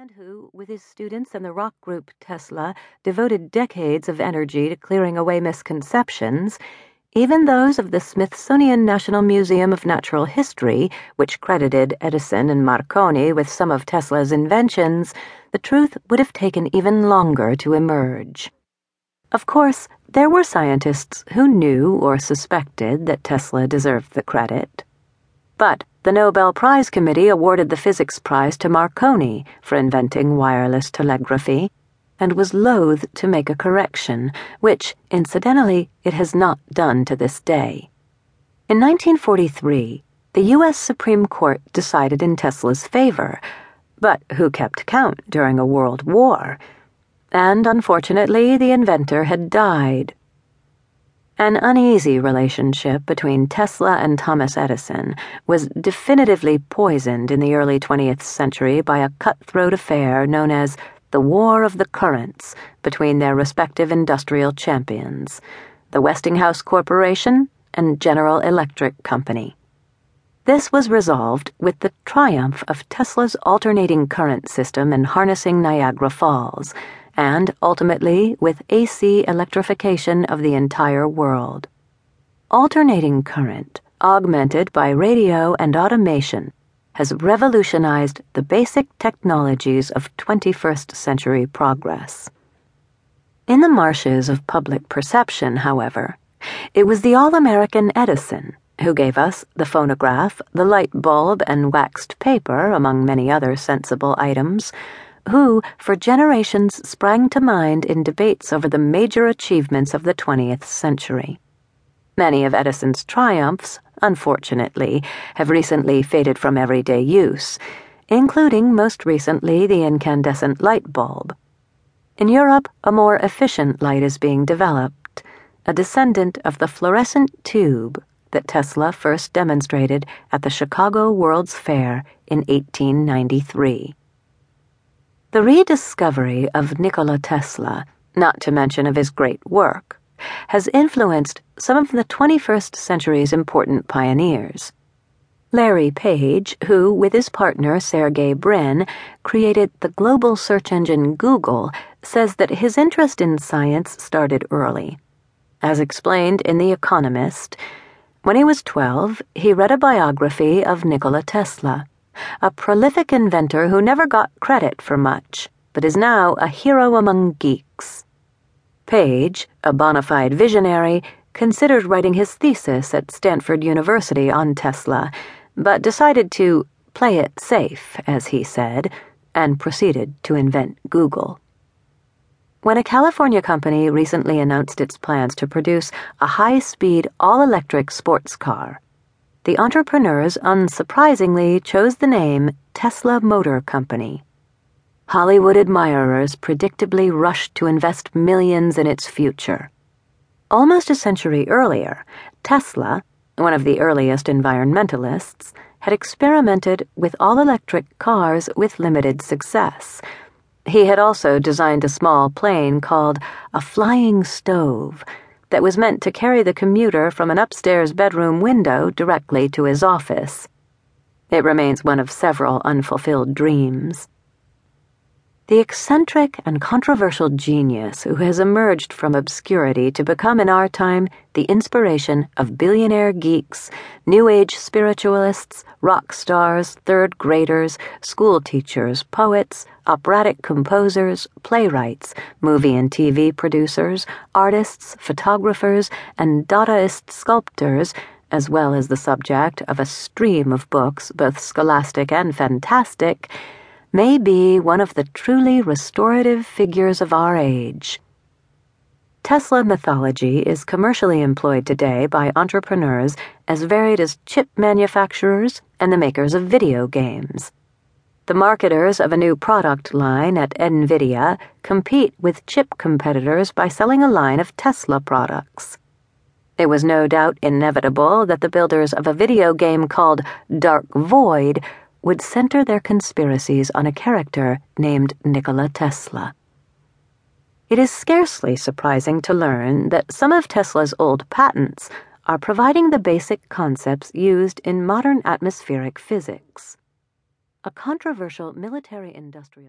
and who, with his students and the rock group Tesla, devoted decades of energy to clearing away misconceptions, even those of the Smithsonian National Museum of Natural History, which credited Edison and Marconi with some of Tesla's inventions, the truth would have taken even longer to emerge. Of course, there were scientists who knew or suspected that Tesla deserved the credit. But the Nobel Prize Committee awarded the Physics Prize to Marconi for inventing wireless telegraphy and was loath to make a correction, which, incidentally, it has not done to this day. In 1943, the U.S. Supreme Court decided in Tesla's favor, but who kept count during a world war? And unfortunately, the inventor had died an uneasy relationship between Tesla and Thomas Edison was definitively poisoned in the early 20th century by a cutthroat affair known as the War of the Currents between their respective industrial champions, the Westinghouse Corporation and General Electric Company. This was resolved with the triumph of Tesla's alternating current system in harnessing Niagara Falls and ultimately with AC electrification of the entire world. Alternating current, augmented by radio and automation, has revolutionized the basic technologies of 21st century progress. In the marshes of public perception, however, it was the All American Edison who gave us the phonograph, the light bulb, and waxed paper, among many other sensible items who, for generations, sprang to mind in debates over the major achievements of the 20th century. Many of Edison's triumphs, unfortunately, have recently faded from everyday use, including most recently the incandescent light bulb. In Europe, a more efficient light is being developed, a descendant of the fluorescent tube that Tesla first demonstrated at the Chicago World's Fair in 1893. The rediscovery of Nikola Tesla, not to mention of his great work, has influenced some of the 21st century's important pioneers. Larry Page, who, with his partner Sergey Brin, created the global search engine Google, says that his interest in science started early. As explained in The Economist, when he was 12, he read a biography of Nikola Tesla a prolific inventor who never got credit for much, but is now a hero among geeks. Page, a bona fide visionary, considered writing his thesis at Stanford University on Tesla, but decided to play it safe, as he said, and proceeded to invent Google. When a California company recently announced its plans to produce a high speed, all electric sports car, the entrepreneurs unsurprisingly chose the name Tesla Motor Company. Hollywood admirers predictably rushed to invest millions in its future. Almost a century earlier, Tesla, one of the earliest environmentalists, had experimented with all electric cars with limited success. He had also designed a small plane called a flying stove that was meant to carry the commuter from an upstairs bedroom window directly to his office. It remains one of several unfulfilled dreams. The eccentric and controversial genius who has emerged from obscurity to become in our time the inspiration of billionaire geeks, New Age spiritualists, rock stars, third graders, school teachers, poets, operatic composers, playwrights, movie and TV producers, artists, photographers, and Dadaist sculptors as well as the subject of a stream of books, both scholastic and fantastic, may be one of the truly restorative figures of our age. Tesla mythology is commercially employed today by entrepreneurs as varied as chip manufacturers and the makers of video games. The marketers of a new product line at NVIDIA compete with chip competitors by selling a line of Tesla products. It was no doubt inevitable that the builders of a video game called Dark Void would center their conspiracies on a character named Nikola Tesla. It is scarcely surprising to learn that some of Tesla's old patents are providing the basic concepts used in modern atmospheric physics. A controversial military industrial